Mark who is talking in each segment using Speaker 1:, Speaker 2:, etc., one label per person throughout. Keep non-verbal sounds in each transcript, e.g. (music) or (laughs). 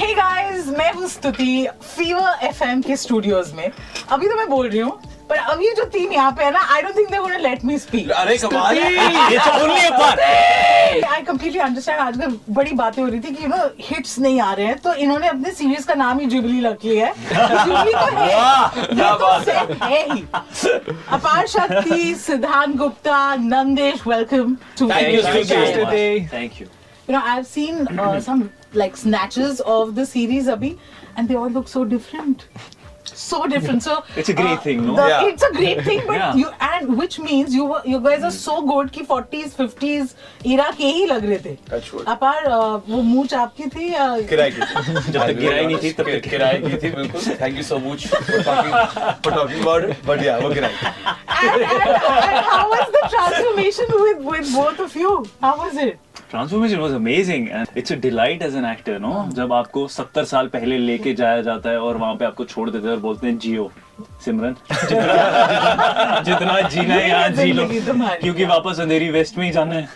Speaker 1: Hey guys मैं हूँ स्तुति फीवर एफएम के स्टूडियोज में। अभी तो मैं बोल रही हूँ पर अभी जो तीन यहाँ पे है ना I don't think they gonna let me speak
Speaker 2: अरे कमाल ये तो ओनली एक बार।
Speaker 1: आई कंप्लीटली अंडरस्टैंड आज में बड़ी बातें हो रही थी कि यू नो हिट्स नहीं आ रहे हैं तो इन्होंने अपने सीरीज़ का नाम ही जुबली रख लिया है। जुबली तो है
Speaker 2: वाह,
Speaker 1: ये
Speaker 2: क्या
Speaker 1: तो
Speaker 2: बात
Speaker 1: है। ही Aparshakti Siddhant Gupta Nandesh welcome to
Speaker 2: Thank you,
Speaker 3: Thank you,
Speaker 2: Stuti.
Speaker 3: Stuti.
Speaker 2: Thank you.
Speaker 1: You know, I've seen uh, some like snatches of the series, Abhi, and they all look so different. So different. So uh,
Speaker 3: It's a great thing, no?
Speaker 1: the-
Speaker 2: Yeah.
Speaker 1: It's a great thing, but
Speaker 3: Yeah.
Speaker 1: you and which means you were, you guys are so good कि 40s 50s era के ही लग रहे थे.
Speaker 2: Touch wood.
Speaker 1: अपार uh, वो मूंछ आपकी थी या
Speaker 2: किराए की थी
Speaker 3: जब तक गिराई नहीं थी, तब तक
Speaker 2: किराए की थी बिल्कुल thank you so much for talking for talking about it but या वो किराए की (laughs)
Speaker 1: and, how was the transformation with with both of you? How was it?
Speaker 3: Transformation was amazing and it's a delight as an actor no जब आपको 70 साल पहले लेके जाया जाता है और वहाँ पे आपको छोड़ देते हैं और बोलते हैं जियो सिमरन। जितना जितना जीना है यहाँ जी लो। क्योंकि वापस अंधेरी वेस्ट में ही जाना है।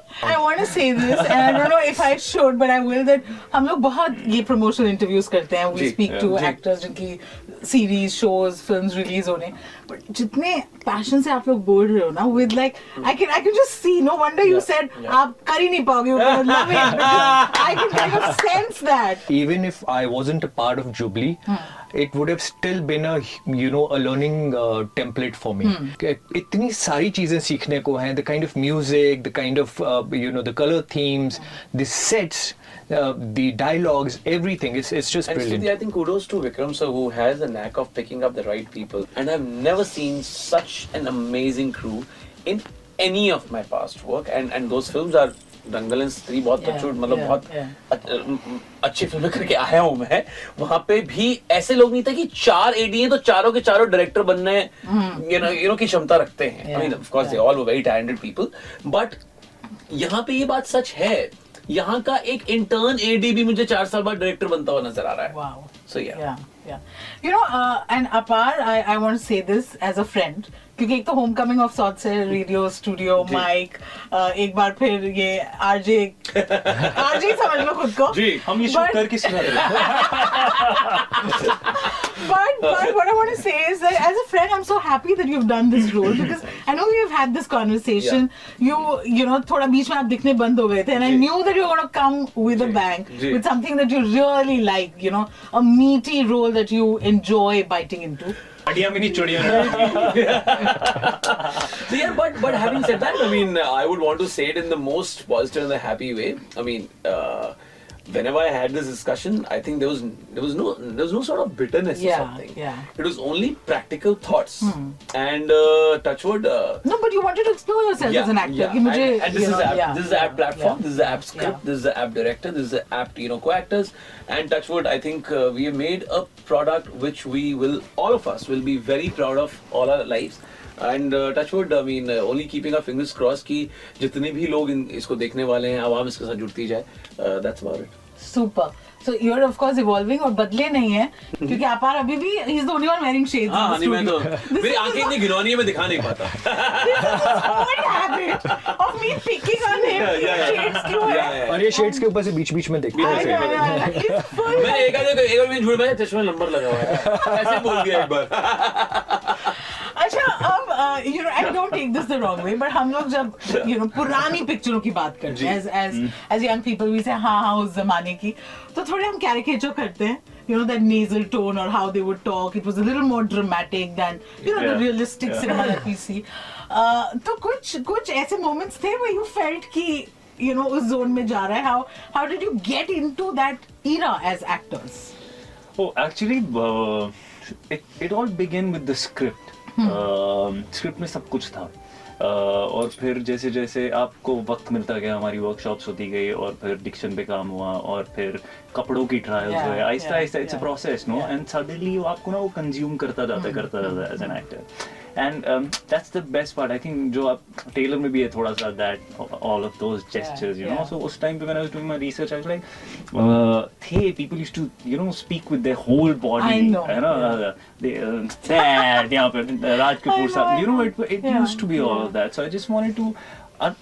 Speaker 3: (laughs) (laughs) है?
Speaker 1: I want to say this, and I don't know if I should, but I will. That हम लोग बहुत ये promotional interviews करते हैं. Speak to
Speaker 2: ji.
Speaker 1: actors जिनकी series, shows, films release होने. But जितने passion से आप लोग बोल रहे हो ना, with like I can I can just see. No wonder you said आप कर ही नहीं पाओगे. You're gonna love it. because I can kind of sense that.
Speaker 4: even if I wasn't a part of Jubilee, it would have still been a you know a learning uh, template for me. कि इतनी सारी चीजें सीखने को हैं the kind of music, the kind of uh, you know the color themes, the sets, uh, the dialogues, everything. It's it's just
Speaker 5: And
Speaker 4: brilliant.
Speaker 5: Stuti, I think kudos to Vikram sir who has the knack of picking up the right people. And I've never seen such an amazing crew in any of my past work. And and those films are Dangal and Stree बहुत
Speaker 1: Yeah,
Speaker 5: touch मतलब
Speaker 1: yeah,
Speaker 5: बहुत
Speaker 1: yeah.
Speaker 5: अच्छी फ़िल्में करके आया हूँ मैं। वहाँ पे भी ऐसे लोग नहीं थे कि चार एडी हैं तो चारों के चारों डायरेक्टर बनने यू नो यू नो की क्षमता रखते हैं। I mean of course they all were very talented people but यहाँ पे ये बात सच है। यहाँ का एक इंटर्न एडी भी मुझे चार साल बाद डायरेक्टर बनता हुआ नज़र आ रहा है।
Speaker 1: सो Wow.
Speaker 5: So yeah.
Speaker 1: Yeah. You know, uh, and apart I, I want to say this as a friend. क्योंकि एक तो होम कमिंग ऑफ़ सॉर्ट्स है रेडियो स्टूडियो माइक एक बार फिर ये आरजे आरजे समझ लो खुद को
Speaker 5: जी,
Speaker 3: हम ये शूट करके सुना रहे (laughs)
Speaker 1: to say is that as a friend, I'm so happy that you've done this role (laughs) because I know we've had this conversation. Yeah. You, you know, thoda beech mein aap dikhne band ho gaye the, and I knew that you were going to come with a bang with something that you really like. You know, a meaty role that you enjoy biting into. (laughs)
Speaker 5: So yeah, but but having said that, I mean, I would want to say it in the most positive and the happy way. I mean. Uh, whenever I had this discussion, I think there was there was no there was no sort of bitterness
Speaker 1: yeah,
Speaker 5: or something.
Speaker 1: Yeah.
Speaker 5: It was only practical thoughts. Hmm. And uh, touchwood. Uh,
Speaker 1: no, but you wanted to explore yourself yeah, as an actor.
Speaker 5: Yeah. And, and this, is
Speaker 1: know,
Speaker 5: app,
Speaker 1: yeah,
Speaker 5: this is the app platform. This is app script. This is the app director. This is the app you know co-actors. And touchwood, I think uh, we have made a product which we will all of us will be very proud of all our lives. And touchwood I mean only keeping fingers cross कि जितने भी लोग इन, इसको देखने वाले हैं आवाम इसके साथ जुड़ती जाए। That's about it
Speaker 1: Super. So you're of course evolving और बदले नहीं है क्योंकि (laughs) अपार अभी भी he is the only one wearing shades
Speaker 5: हाँ नहीं मैं तो मेरी
Speaker 1: is
Speaker 5: आँखें इतनी घिनौनी है मैं दिखा नहीं पाता।
Speaker 1: What habit of me picking on him.
Speaker 5: Yeah, yeah, yeah.
Speaker 1: Shades क्यों है?
Speaker 4: और ये शेड्स के ऊपर से बीच बीच में देखते हैं
Speaker 5: मैंने एक आधे एक बार मैंने झूठ बताया चश्मे में नंबर लगा हुआ है। ऐसे बोल दिया एक बार।
Speaker 1: You know I don't take this the wrong way but हम लोग जब यू नो पुरानी पिक्चरों की बात करते हैं as as as young people we say हाँ हाँ उस जमाने की तो थोड़े हम कैरिकेचर करते हैं you know that nasal tone or how they would talk it was a little more dramatic than you know
Speaker 3: yeah.
Speaker 1: the realistic Yeah. cinema that we see uh, तो कुछ कुछ ऐसे moments थे where you felt कि you know उस zone में जा रहा है how how did you get into that era as actors
Speaker 3: Oh, actually, uh, it, it all began with the script. Uh, script में सब कुछ था। और फिर जैसे जैसे आपको वक्त मिलता गया हमारी वर्कशॉप्स होती गई और फिर डिक्शन पे काम हुआ और फिर कपड़ों की ट्रायल्स हुए। आहिस्ता आहिस्ता
Speaker 1: it's
Speaker 3: a process
Speaker 1: no
Speaker 3: and suddenly आपको ना वो कंज्यूम करता जाता करता जाता as an actor And that's the best part I think जो आप टेलर में भी है थोड़ा सा that all of those gestures you know
Speaker 1: yeah.
Speaker 3: So उस टाइम पे when I was doing my research I was like the people used to you know speak with their whole body
Speaker 1: I know,
Speaker 3: है ना they uh, there यहाँ पे राज
Speaker 1: I
Speaker 3: Kapoor
Speaker 1: know,
Speaker 3: साहब
Speaker 1: I
Speaker 3: you know
Speaker 1: know.
Speaker 3: it it
Speaker 1: Yeah,
Speaker 3: used to be all of that so I just wanted to uh,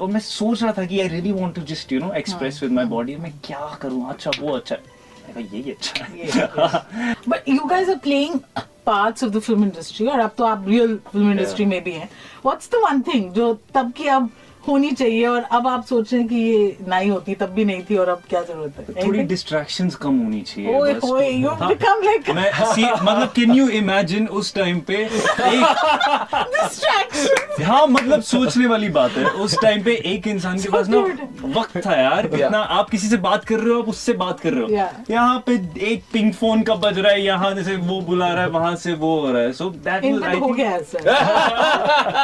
Speaker 3: और मैं सोच रहा था कि I really want to just you know express with my body मैं क्या करूं अच्छा वो अच्छा है। मैंने कहा, यही अच्छा है
Speaker 1: But you guys are parts of the film industry और अब तो आप real film industry में भी हैं. What's the one thing जो तब की अब होनी चाहिए और अब आप सोच रहे हैं कि ये नहीं होती तब भी नहीं थी और अब क्या ज़रूरत है?
Speaker 3: थोड़ी डिस्ट्रैक्शंस कम होनी चाहिए
Speaker 1: ओए। होए you
Speaker 3: हाँ।
Speaker 1: become
Speaker 3: मैं see, मतलब कैन यू इमेजिन उस टाइम पे एक
Speaker 1: distraction
Speaker 3: हाँ मतलब सोचने वाली बात है। उस टाइम पे एक इंसान के पास ना वक्त था यार कितना आप किसी से बात कर रहे हो आप उससे बात कर रहे हो. यहाँ पे एक पिंक फ़ोन का बज रहा है यहाँ से वो बुला रहा है वहाँ से वो हो रहा है। सो दैट
Speaker 1: हो गया है sir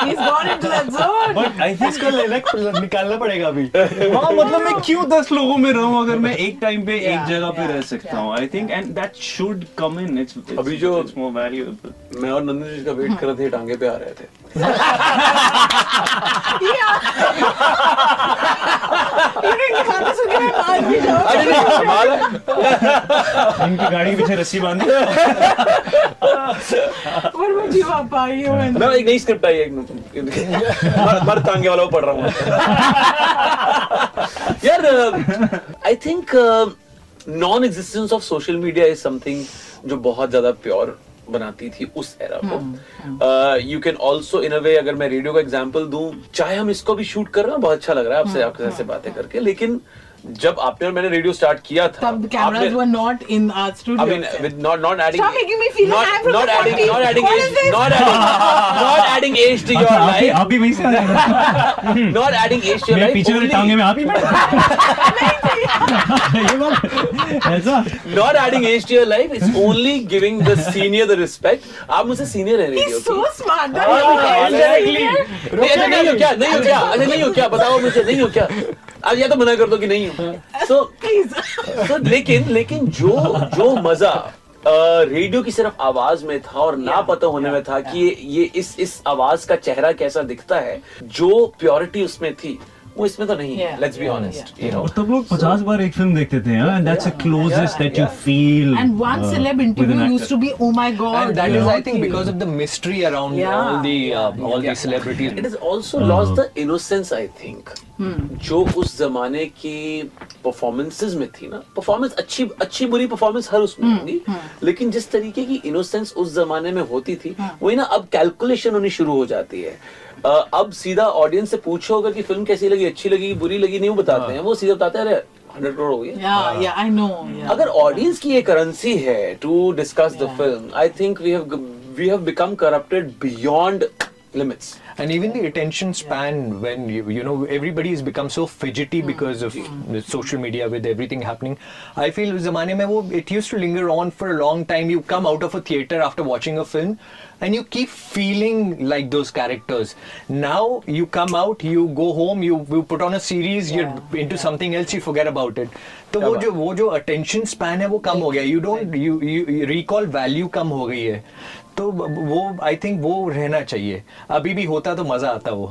Speaker 1: he's gone into that zone.
Speaker 3: But
Speaker 4: I think निकालना पड़ेगा अभी। (laughs)
Speaker 3: हाँ मतलब मैं क्यों दस लोगों में रहूँ अगर मैं एक टाइम पे एक जगह पे रह सकता हूँ? I think and that should come in it's
Speaker 5: अभी जो-
Speaker 3: इट्स मोर वैल्यूएबल
Speaker 5: मैं और नंदन जी का वेट कर रहे थे टांगे पे आ रहे थे। (laughs) (laughs)
Speaker 1: इनकी मैं
Speaker 5: है
Speaker 3: गाड़ी के पीछे रस्सी बांधी
Speaker 1: about you पापा you and
Speaker 5: मैं एक नई स्क्रिप्ट आई है एक मर- टांगे वाला पढ़ रहा हूँ। यार I think non existence of social media is something जो बहुत ज़्यादा प्योर बनाती थी उस एरा को। You can also in a way अगर मैं रेडियो का एग्ज़ाम्पल दू चाहे हम इसको भी शूट कर रहे हैं बहुत अच्छा लग रहा है आपसे आपके साथ से बातें करके लेकिन जब आपने और मैंने रेडियो स्टार्ट किया था
Speaker 1: तब cameras were not in our studio
Speaker 5: I mean with not not adding
Speaker 1: stop making
Speaker 5: not not adding not adding not adding not adding as to your life
Speaker 3: अभी भी
Speaker 5: not adding as to your life
Speaker 3: मैं
Speaker 5: पीछे
Speaker 3: टांगे में आप ही (laughs) बैठे। ये बात ऐसा
Speaker 5: Not adding age to your life. It's only giving the senior the respect. आप मुझसे हैं
Speaker 1: he's so smart
Speaker 5: हाँ, exactly.
Speaker 1: Exactly.
Speaker 5: नहीं, हो क्या? नहीं हो क्या? अरे नहीं हो क्या? बताओ मुझे नहीं हो क्या? अब या तो मना कर दो कि नहीं हो। सो
Speaker 1: please.
Speaker 5: तो लेकिन लेकिन जो जो मज़ा रेडियो की सिर्फ़ आवाज़ में था और ना पता होने में था कि ये ये इस इस आवाज़ का चेहरा कैसा दिखता है जो प्योरिटी उसमें थी वो इसमें तो नहीं है
Speaker 1: let's
Speaker 5: be
Speaker 1: honest
Speaker 5: you know
Speaker 3: और तब लोग पचास बार एक फ़िल्म देखते थे and that's the closest that you feel
Speaker 1: and one celeb interview used to be oh my god.
Speaker 4: And that
Speaker 1: you
Speaker 4: is,
Speaker 1: know,
Speaker 4: I think,
Speaker 1: कि-
Speaker 4: because of the mystery around
Speaker 1: Yeah.
Speaker 4: all the uh, all the celebrities.
Speaker 5: It is also lost the innocence I think जो उस जमाने की performances में थी ना performance अच्छी अच्छी बुरी परफॉर्मेंस हर उसमें होगी लेकिन जिस तरीके की इनोसेंस उस जमाने में होती थी वही ना अब कैलकुलेशन होनी शुरू हो जाती है। अब सीधा ऑडियंस से पूछो अगर की फ़िल्म कैसी लगी अच्छी लगी बुरी लगी नहीं वो बताते हैं। वो सीधा बताते हैं अरे हंड्रेड करोड़ हो गई
Speaker 1: yeah.
Speaker 5: अगर ऑडियंस की ये करेंसी है to discuss the film I think we have we have become corrupted beyond Limits
Speaker 4: And even the attention span when you you know everybody has become so fidgety because of the social media with everything happening. I feel उस ज़माने में वो it used to linger on for a long time. You come out of a theater after watching a film and you keep feeling like those characters. Now you come out, you go home, you, you put on a series, you're into something else, you forget about it. तो वो जो वो जो attention span है वो कम हो गया. You don't you you recall value कम हो गई है. तो वो आई थिंक वो रहना चाहिए। अभी भी होता तो मज़ा आता वो।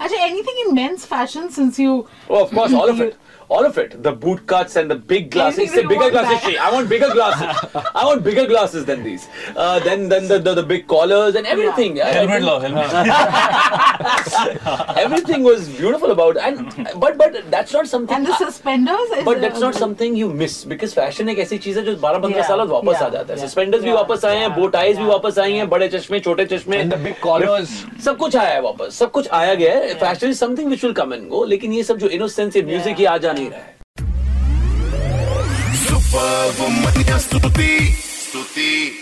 Speaker 1: अच्छा anything in men's fashion since you
Speaker 5: of course all of it all of it. The boot cuts and the big glasses. Say bigger
Speaker 1: want
Speaker 5: glasses. Shay. I want bigger glasses. I want bigger glasses than these. Uh, then then the, the, the big collars and everything. I- I
Speaker 3: Helmet
Speaker 5: think
Speaker 3: law, helmet.
Speaker 5: Everything was beautiful about and but but that's not something.
Speaker 1: And the suspenders is
Speaker 5: But that's not
Speaker 1: uh,
Speaker 5: something you miss because fashion एक ऐसी चीज़ है जो 12 15
Speaker 1: Yeah,
Speaker 5: साल बाद वापस
Speaker 1: yeah,
Speaker 5: आ जाता है
Speaker 1: yeah,
Speaker 5: suspenders भी
Speaker 1: yeah,
Speaker 5: वापस आए हैं
Speaker 1: yeah,
Speaker 5: बो टाइज भी
Speaker 1: yeah.
Speaker 5: वापस आई हैं बड़े चश्मे छोटे चश्मे
Speaker 4: And the big collars.
Speaker 5: सब कुछ आया है वापस सब कुछ आया गया है fashion is something which will come and go लेकिन ये सब जो इनोसेंस ये म्यूज़िक ये आ जा नहीं रहा है।
Speaker 6: स्तुति।